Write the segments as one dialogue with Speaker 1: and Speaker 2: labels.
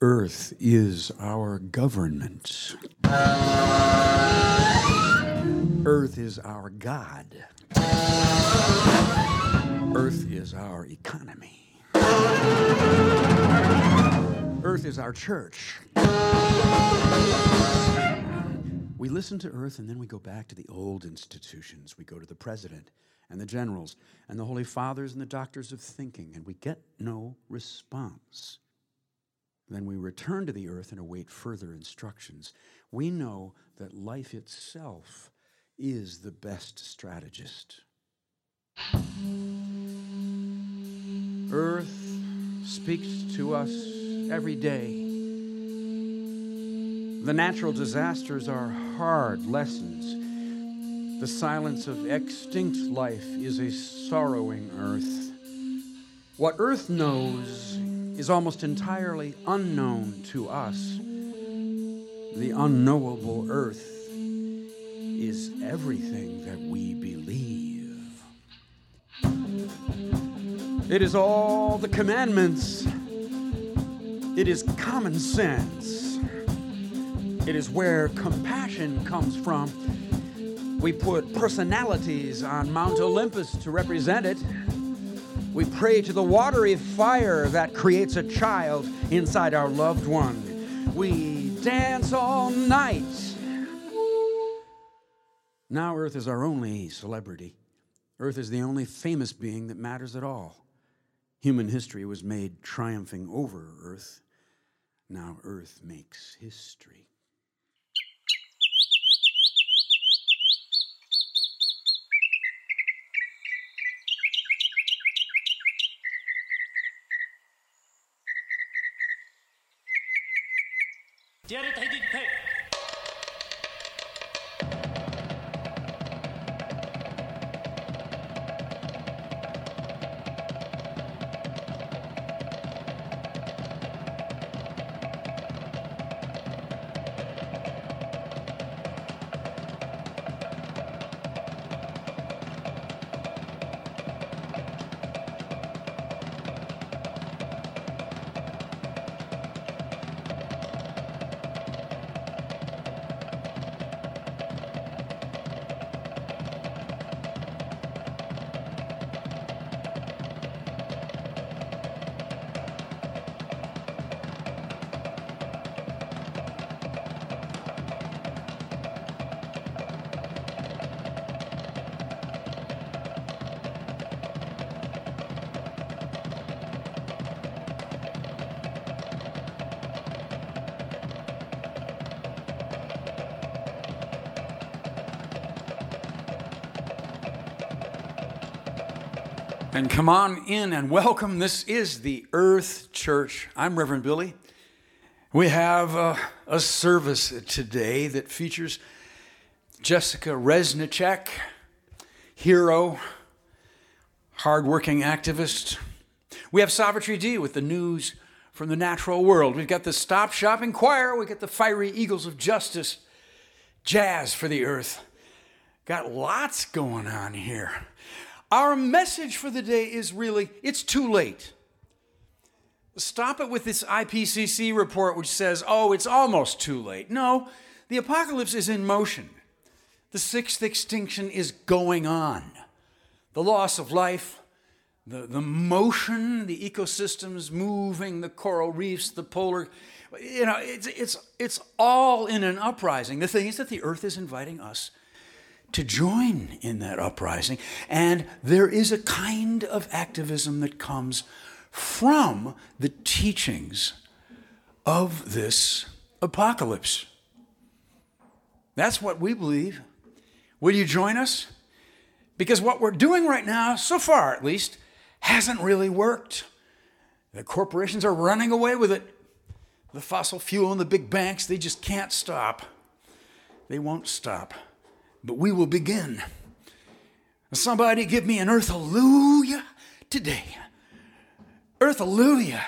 Speaker 1: Earth is our government. Earth is our God. Earth is our economy. Earth is our church. We listen to Earth and then we go back to the old institutions. We go to the president and the generals and the holy fathers and the doctors of thinking, and we get no response. Then we return to the earth and await further instructions. We know that life itself is the best strategist. Earth speaks to us every day. The natural disasters are hard lessons. The silence of extinct life is a sorrowing earth. What earth knows is almost entirely unknown to us. The unknowable earth is everything that we believe. It is all the commandments. It is common sense. It is where compassion comes from. We put personalities on Mount Olympus to represent it. We pray to the watery fire that creates a child inside our loved one. We dance all night now, Earth is our only celebrity. Earth is the only famous being that matters at all. Human history was made triumphing over Earth. Now, Earth makes history. Get it And come on in and welcome. This is the Earth Church. I'm Reverend Billy. We have a, a service today that features Jessica Reznicek, hero, hardworking activist. We have Savitri D with the news from the natural world. We've got the Stop Shopping Choir. We got the Fiery Eagles of Justice, Jazz for the Earth. Got lots going on here. Our message for the day is really it's too late. Stop it with this IPCC report which says, oh, it's almost too late. No, the apocalypse is in motion. The sixth extinction is going on. The loss of life, the, the motion, the ecosystems moving, the coral reefs, the polar, you know, it's, it's, it's all in an uprising. The thing is that the earth is inviting us to join in that uprising. And there is a kind of activism that comes from the teachings of this apocalypse. That's what we believe. Will you join us? Because what we're doing right now, so far at least, hasn't really worked. The corporations are running away with it. The fossil fuel and the big banks, they just can't stop. They won't stop but we will begin. Somebody give me an earth hallelujah today. Earth hallelujah.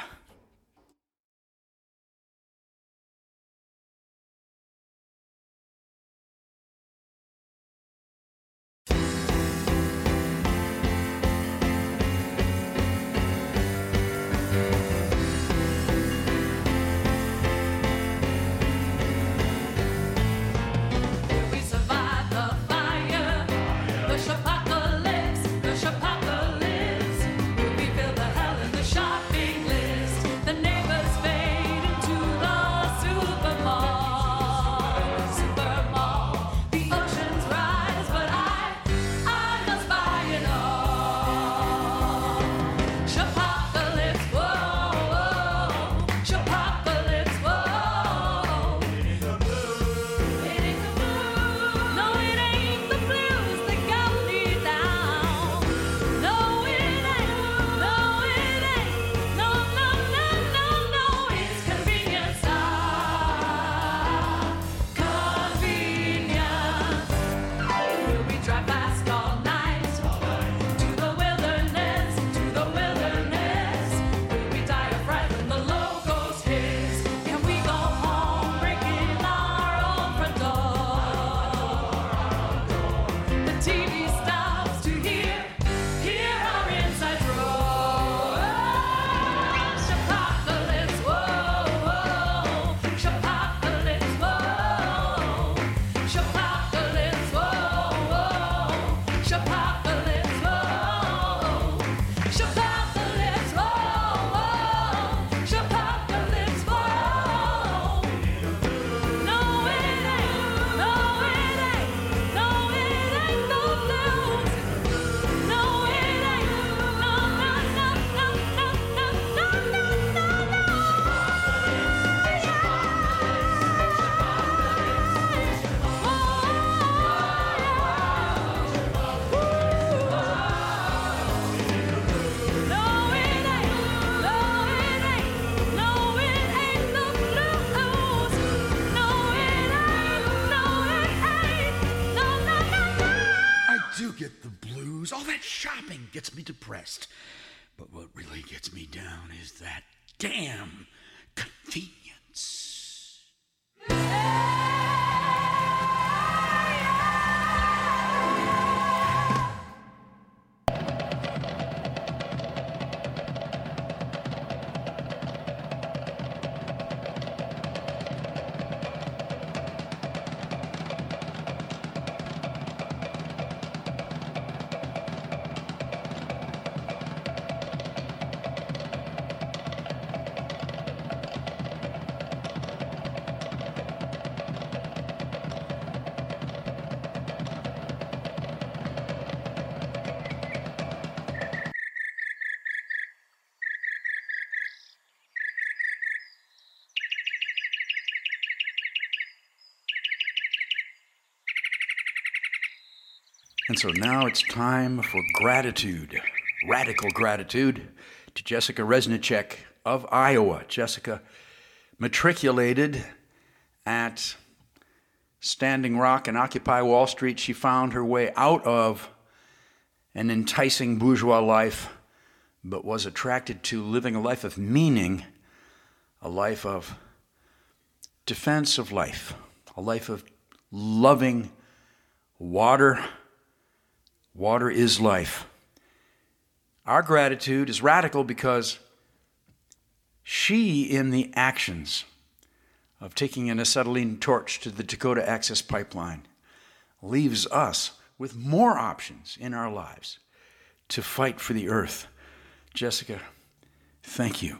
Speaker 2: Gets me depressed. But what really gets me down is that damn
Speaker 1: And so now it's time for gratitude, radical gratitude to Jessica Reznicek of Iowa. Jessica matriculated at Standing Rock and Occupy Wall Street. She found her way out of an enticing bourgeois life, but was attracted to living a life of meaning, a life of defense of life, a life of loving water Water is life. Our gratitude is radical because she, in the actions of taking an acetylene torch to the Dakota Access Pipeline, leaves us with more options in our lives to fight for the earth. Jessica, thank you.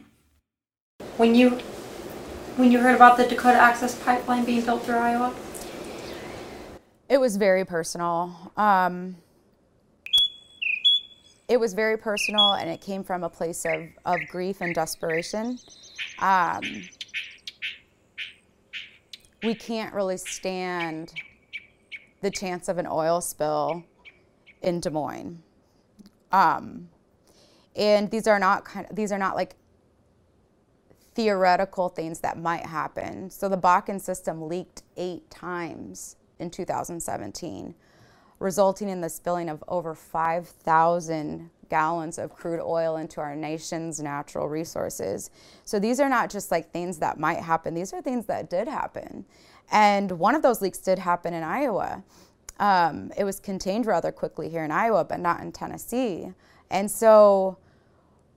Speaker 3: When you when you heard about the Dakota Access Pipeline being built through Iowa?
Speaker 4: It was very personal. Um, it was very personal and it came from a place of, of grief and desperation. Um, we can't really stand the chance of an oil spill in Des Moines. Um, and these are not kind of, these are not like theoretical things that might happen. So the Bakken system leaked eight times in 2017 resulting in the spilling of over 5,000 gallons of crude oil into our nation's natural resources. So these are not just like things that might happen, these are things that did happen. And one of those leaks did happen in Iowa. Um, it was contained rather quickly here in Iowa, but not in Tennessee. And so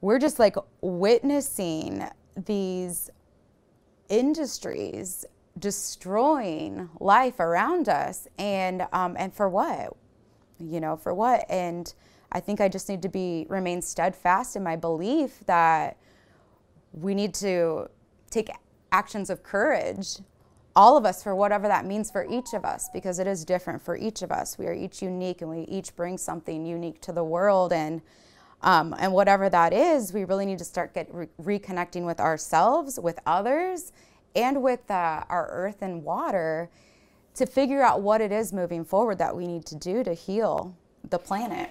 Speaker 4: we're just like witnessing these industries destroying life around us and um, and for what? You know for what? And i think i just need to be remain steadfast in my belief that we need to take actions of courage all of us for whatever that means for each of us because it is different for each of us. We are each unique and we each bring something unique to the world and um, and whatever that is we really need to start get re- reconnecting with ourselves with others and with uh, our earth and water to figure out what it is moving forward that we need to do to heal the planet.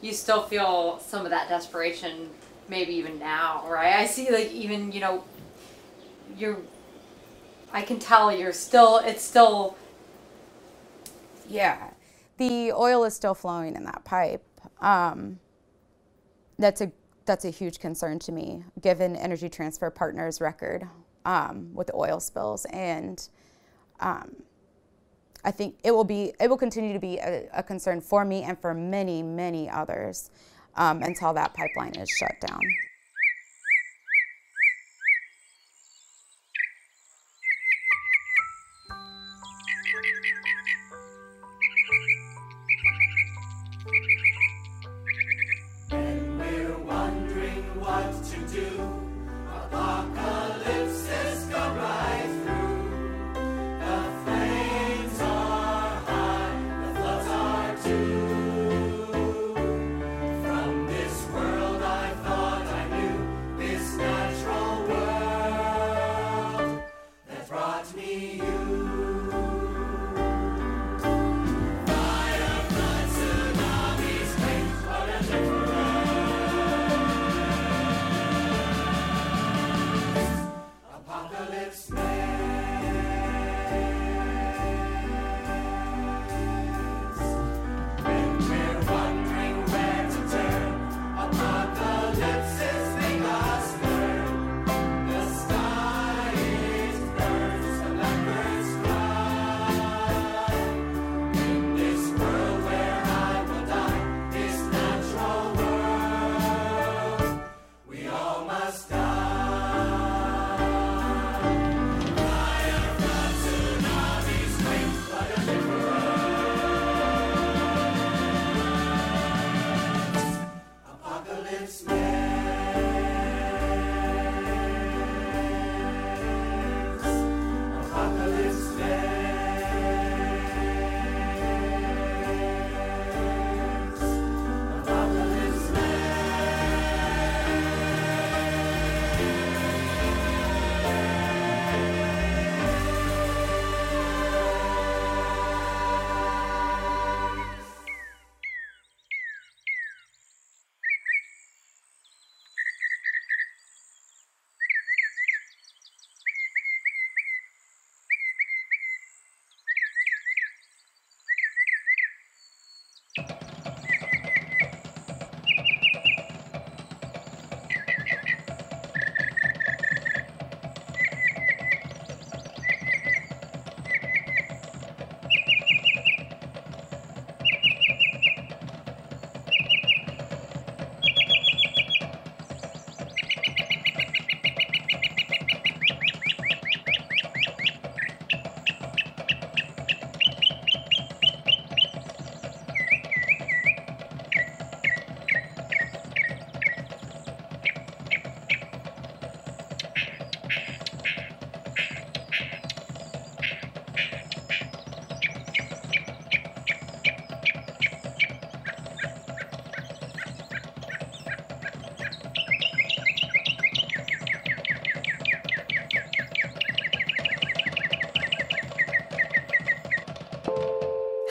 Speaker 3: You still feel some of that desperation, maybe even now, right? I see, like, even, you know, you're, I can tell you're still, it's still.
Speaker 4: Yeah. The oil is still flowing in that pipe. Um, that's a that's a huge concern to me, given Energy Transfer Partners' record um, with the oil spills, and um, I think it will be it will continue to be a, a concern for me and for many many others um, until that pipeline is shut down.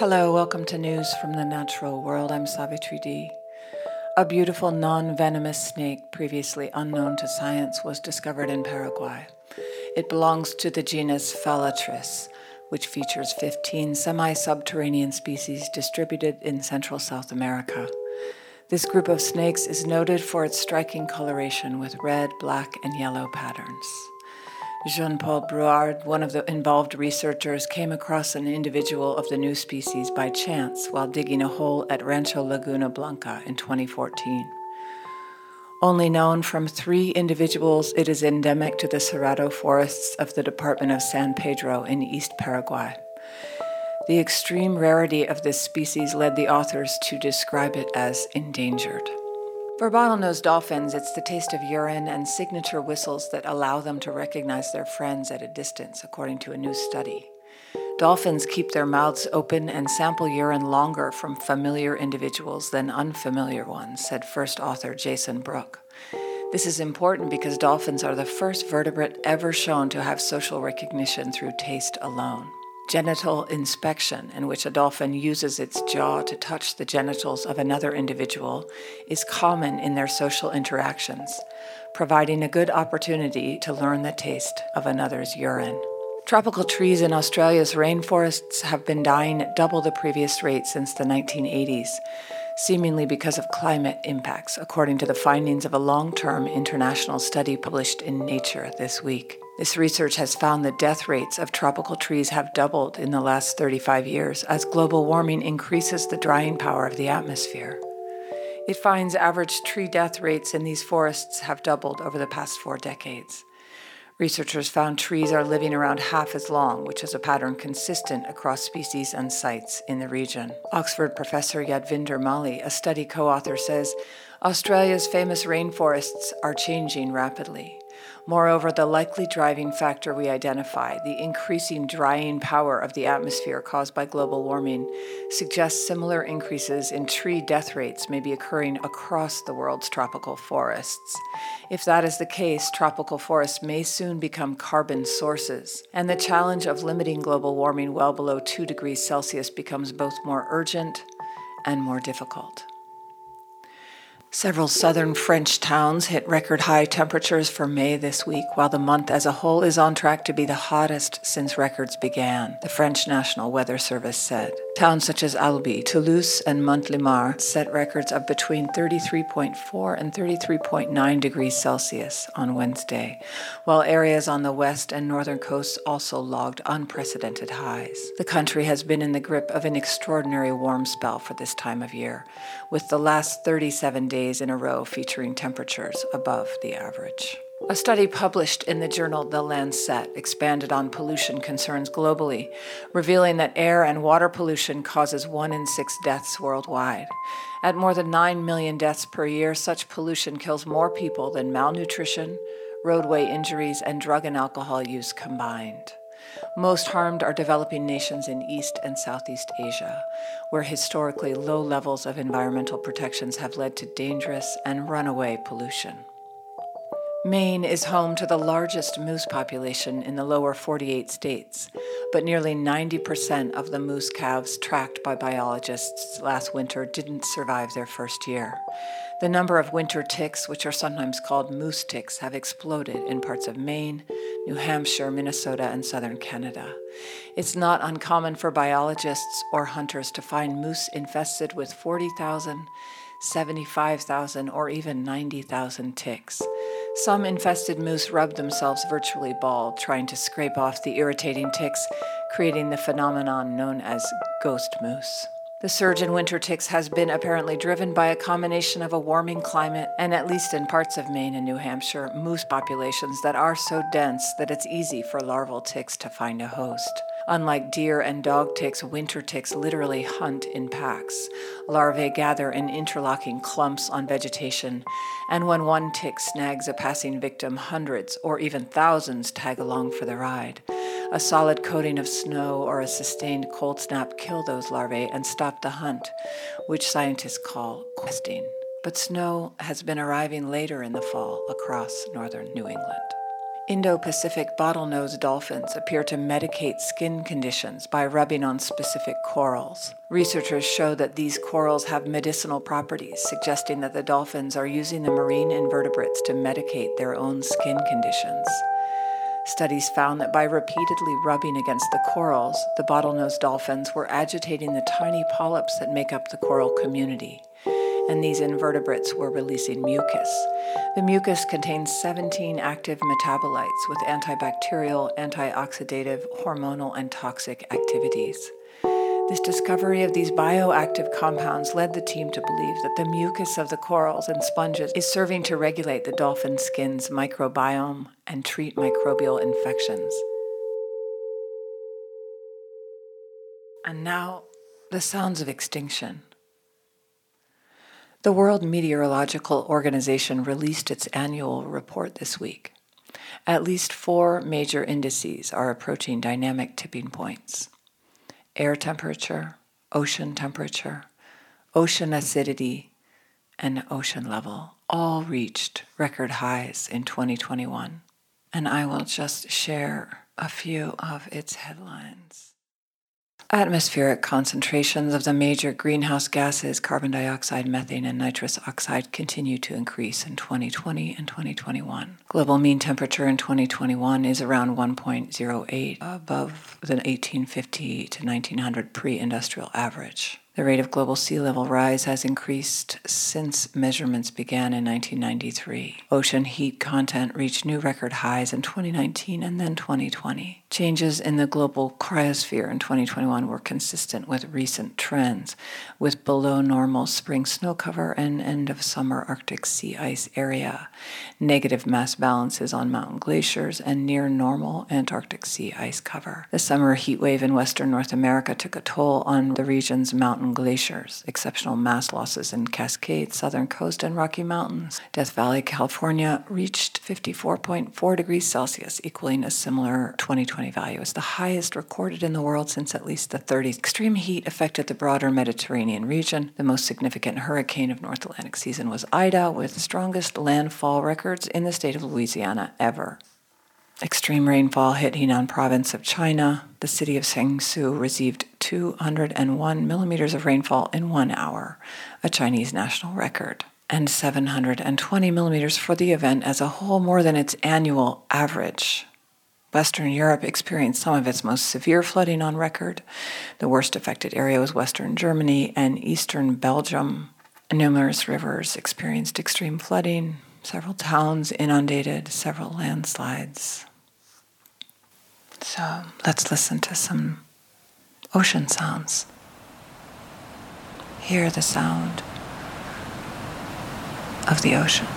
Speaker 5: Hello, welcome to News from the Natural World. I'm Savitri D. A beautiful non venomous snake, previously unknown to science, was discovered in Paraguay. It belongs to the genus Phalotris, which features 15 semi subterranean species distributed in Central South America. This group of snakes is noted for its striking coloration with red, black, and yellow patterns. Jean Paul Brouard, one of the involved researchers, came across an individual of the new species by chance while digging a hole at Rancho Laguna Blanca in 2014. Only known from three individuals, it is endemic to the Cerrado forests of the department of San Pedro in East Paraguay. The extreme rarity of this species led the authors to describe it as endangered. For bottlenose dolphins, it's the taste of urine and signature whistles that allow them to recognize their friends at a distance, according to a new study. Dolphins keep their mouths open and sample urine longer from familiar individuals than unfamiliar ones, said first author Jason Bruck. This is important because dolphins are the first vertebrate ever shown to have social recognition through taste alone. Genital inspection, in which a dolphin uses its jaw to touch the genitals of another individual, is common in their social interactions, providing a good opportunity to learn the taste of another's urine. Tropical trees in Australia's rainforests have been dying at double the previous rate since the 1980s, seemingly because of climate impacts, according to the findings of a long term international study published in Nature this week. This research has found the death rates of tropical trees have doubled in the last 35 years as global warming increases the drying power of the atmosphere. It finds average tree death rates in these forests have doubled over the past four decades. Researchers found trees are living around half as long, which is a pattern consistent across species and sites in the region. Oxford professor Yadvinder Malhi, a study co author, says Australia's famous rainforests are changing rapidly. Moreover, the likely driving factor we identify, the increasing drying power of the atmosphere caused by global warming, suggests similar increases in tree death rates may be occurring across the world's tropical forests. If that is the case, tropical forests may soon become carbon sources, and the challenge of limiting global warming well below 2 degrees Celsius becomes both more urgent and more difficult. Several southern French towns hit record high temperatures for May this week, while the month as a whole is on track to be the hottest since records began, the French National Weather Service said. Towns such as Albi, Toulouse, and Montélimar set records of between 33.4 and 33.9 degrees Celsius on Wednesday, while areas on the west and northern coasts also logged unprecedented highs. The country has been in the grip of an extraordinary warm spell for this time of year, with the last 37 days in a row featuring temperatures above the average. A study published in the journal The Lancet expanded on pollution concerns globally, revealing that air and water pollution causes one in six deaths worldwide. At more than 9 million deaths per year, such pollution kills more people than malnutrition, roadway injuries, and drug and alcohol use combined. Most harmed are developing nations in East and Southeast Asia, where historically low levels of environmental protections have led to dangerous and runaway pollution. Maine is home to the largest moose population in the lower 48 states, but nearly 90% of the moose calves tracked by biologists last winter didn't survive their first year. The number of winter ticks, which are sometimes called moose ticks, have exploded in parts of Maine, New Hampshire, Minnesota, and southern Canada. It's not uncommon for biologists or hunters to find moose infested with 40,000, 75,000, or even 90,000 ticks. Some infested moose rub themselves virtually bald, trying to scrape off the irritating ticks, creating the phenomenon known as ghost moose. The surge in winter ticks has been apparently driven by a combination of a warming climate and, at least in parts of Maine and New Hampshire, moose populations that are so dense that it's easy for larval ticks to find a host. Unlike deer and dog ticks, winter ticks literally hunt in packs. Larvae gather in interlocking clumps on vegetation, and when one tick snags a passing victim, hundreds or even thousands tag along for the ride. A solid coating of snow or a sustained cold snap kill those larvae and stop the hunt, which scientists call questing. But snow has been arriving later in the fall across northern New England. Indo Pacific bottlenose dolphins appear to medicate skin conditions by rubbing on specific corals. Researchers show that these corals have medicinal properties, suggesting that the dolphins are using the marine invertebrates to medicate their own skin conditions. Studies found that by repeatedly rubbing against the corals, the bottlenose dolphins were agitating the tiny polyps that make up the coral community and these invertebrates were releasing mucus. The mucus contains 17 active metabolites with antibacterial, antioxidative, hormonal, and toxic activities. This discovery of these bioactive compounds led the team to believe that the mucus of the corals and sponges is serving to regulate the dolphin skin's microbiome and treat microbial infections. And now, the sounds of extinction. The World Meteorological Organization released its annual report this week. At least four major indices are approaching dynamic tipping points air temperature, ocean temperature, ocean acidity, and ocean level all reached record highs in 2021. And I will just share a few of its headlines. Atmospheric concentrations of the major greenhouse gases, carbon dioxide, methane, and nitrous oxide, continue to increase in 2020 and 2021. Global mean temperature in 2021 is around 1.08 above the 1850 to 1900 pre industrial average. The rate of global sea level rise has increased since measurements began in 1993. Ocean heat content reached new record highs in 2019 and then 2020. Changes in the global cryosphere in 2021 were consistent with recent trends, with below normal spring snow cover and end of summer Arctic sea ice area, negative mass balances on mountain glaciers, and near normal Antarctic sea ice cover. The summer heat wave in western North America took a toll on the region's mountain mountain glaciers, exceptional mass losses in Cascade, Southern Coast, and Rocky Mountains. Death Valley, California reached 54.4 degrees Celsius, equaling a similar 2020 value. It's the highest recorded in the world since at least the 30s. Extreme heat affected the broader Mediterranean region. The most significant hurricane of North Atlantic season was Ida, with strongest landfall records in the state of Louisiana ever. Extreme rainfall hit Henan province of China. The city of Hsinchu received 201 millimeters of rainfall in one hour, a Chinese national record, and 720 millimeters for the event as a whole, more than its annual average. Western Europe experienced some of its most severe flooding on record. The worst affected area was Western Germany and Eastern Belgium. Numerous rivers experienced extreme flooding, several towns inundated, several landslides. So let's listen to some ocean sounds. Hear the sound of the ocean.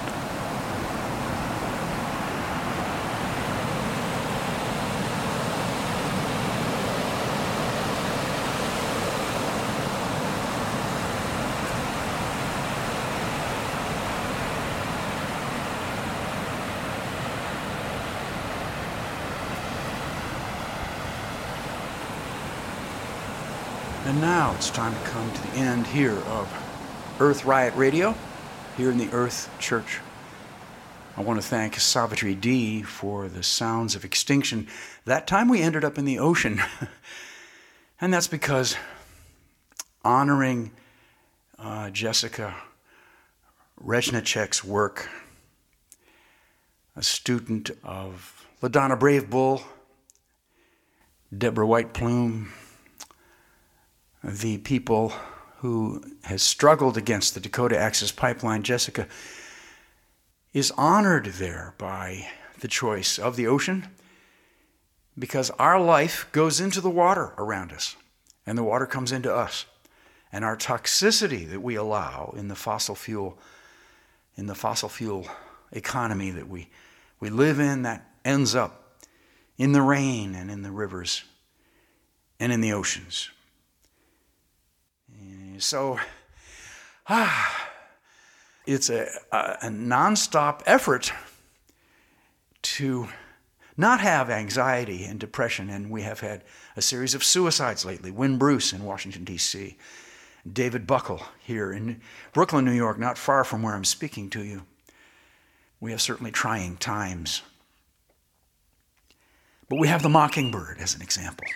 Speaker 1: And now it's time to come to the end here of Earth Riot Radio here in the Earth Church. I want to thank Savitri D for the sounds of extinction. That time we ended up in the ocean. and that's because honoring uh, Jessica Reznicek's work, a student of LaDonna Brave Bull, Deborah White Plume, the people who has struggled against the Dakota Access Pipeline, Jessica, is honored there by the choice of the ocean because our life goes into the water around us and the water comes into us. And our toxicity that we allow in the fossil fuel in the fossil fuel economy that we, we live in that ends up in the rain and in the rivers and in the oceans. So, ah, it's a, a, a nonstop effort to not have anxiety and depression. And we have had a series of suicides lately. Wynn Bruce in Washington, D.C., David Buckel here in Brooklyn, New York, not far from where I'm speaking to you. We have certainly trying times. But we have the mockingbird as an example.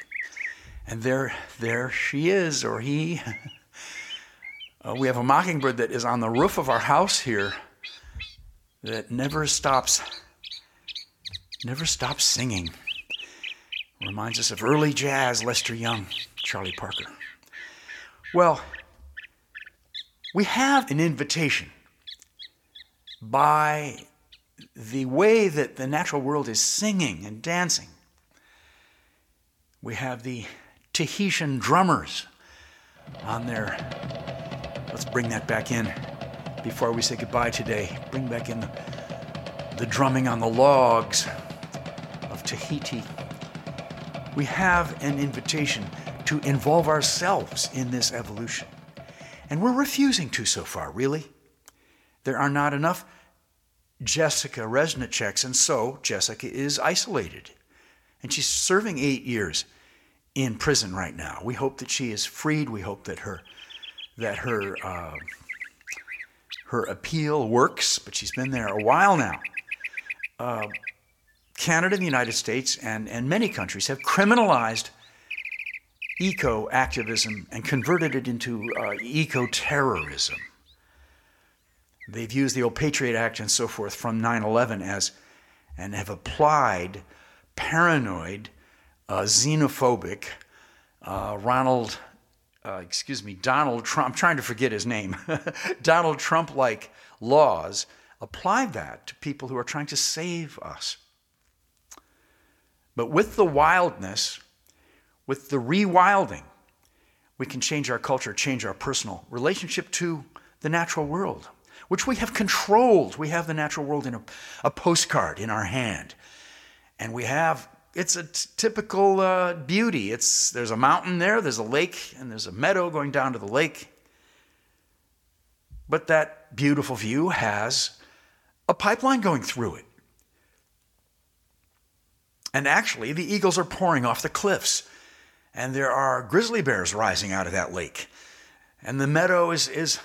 Speaker 1: And there, there she is, or he. Uh, we have a mockingbird that is on the roof of our house here that never stops, never stops singing. Reminds us of early jazz, Lester Young, Charlie Parker. Well, we have an invitation by the way that the natural world is singing and dancing. We have the Tahitian drummers on their Let's bring that back in before we say goodbye today. Bring back in the, drumming on the logs of Tahiti. We have an invitation to involve ourselves in this evolution. And we're refusing to so far, really. There are not enough Jessica Rezniceks, and so Jessica is isolated. And she's serving eight years in prison right now. We hope that she is freed. We hope that her that her uh, her appeal works, but she's been there a while now. Uh, Canada, the United States, and, and many countries have criminalized eco activism and converted it into uh, eco terrorism. They've used the old Patriot Act and so forth from 9 11 as, and have applied paranoid, uh, xenophobic, uh, Ronald uh, excuse me, Donald Trump, I'm trying to forget his name, Donald Trump like laws, apply that to people who are trying to save us. But with the wildness, with the rewilding, we can change our culture, change our personal relationship to the natural world, which we have controlled. We have the natural world in a, a postcard in our hand. And we have it's a t- typical uh, beauty. It's there's a mountain there, there's a lake, and there's a meadow going down to the lake. But that beautiful view has a pipeline going through it. And actually, the eagles are pouring off the cliffs, and there are grizzly bears rising out of that lake. And the meadow is, is,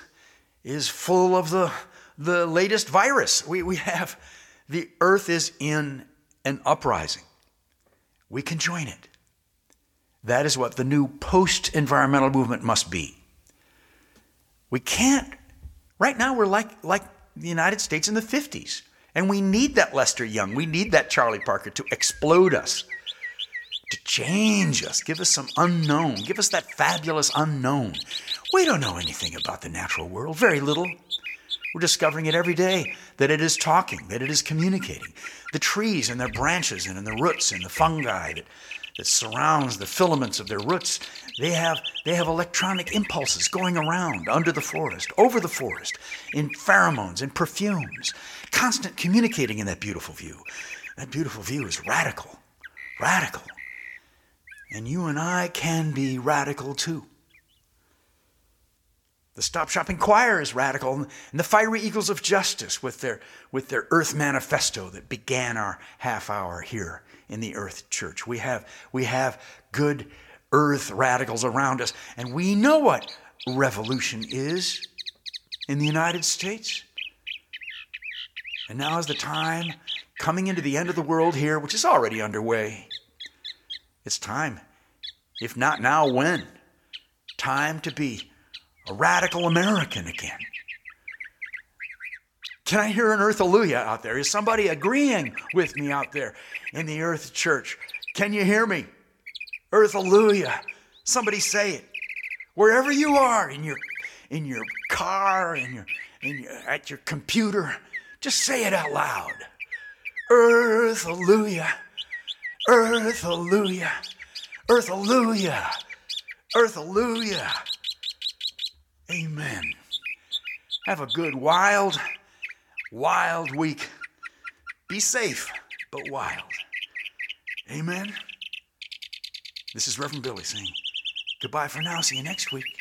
Speaker 1: is full of the, the latest virus. We, we have the earth is in an uprising we can join it. That is what the new post environmental movement must be. We can't, right now, we're like, like the United States in the 50s. And we need that Lester Young. We need that Charlie Parker to explode us, to change us, give us some unknown, give us that fabulous unknown. We don't know anything about the natural world, very little. We're discovering it every day that it is talking, that it is communicating. The trees and their branches and in the roots and the fungi that, that surrounds the filaments of their roots, they have, they have electronic impulses going around under the forest, over the forest, in pheromones and perfumes, constant communicating in that beautiful view. That beautiful view is radical, radical. And you and I can be radical too. The Stop Shopping Choir is radical, and the Fiery Eagles of Justice with their, with their Earth Manifesto that began our half hour here in the Earth Church. We have, we have good Earth radicals around us, and we know what revolution is in the United States. And now is the time coming into the end of the world here, which is already underway. It's time. If not now, when? Time to be a radical American again. Can I hear an earth hallelujah out there? Is somebody agreeing with me out there in the earth church? Can you hear me? Earth hallelujah. Somebody say it. Wherever you are in your in your car, in your, in your at your computer, just say it out loud. Earth hallelujah. Earth hallelujah. Earth hallelujah. Earth hallelujah. Amen. Have a good, wild, wild week. Be safe, but wild. Amen. This is Reverend Billy saying goodbye for now. See you next week.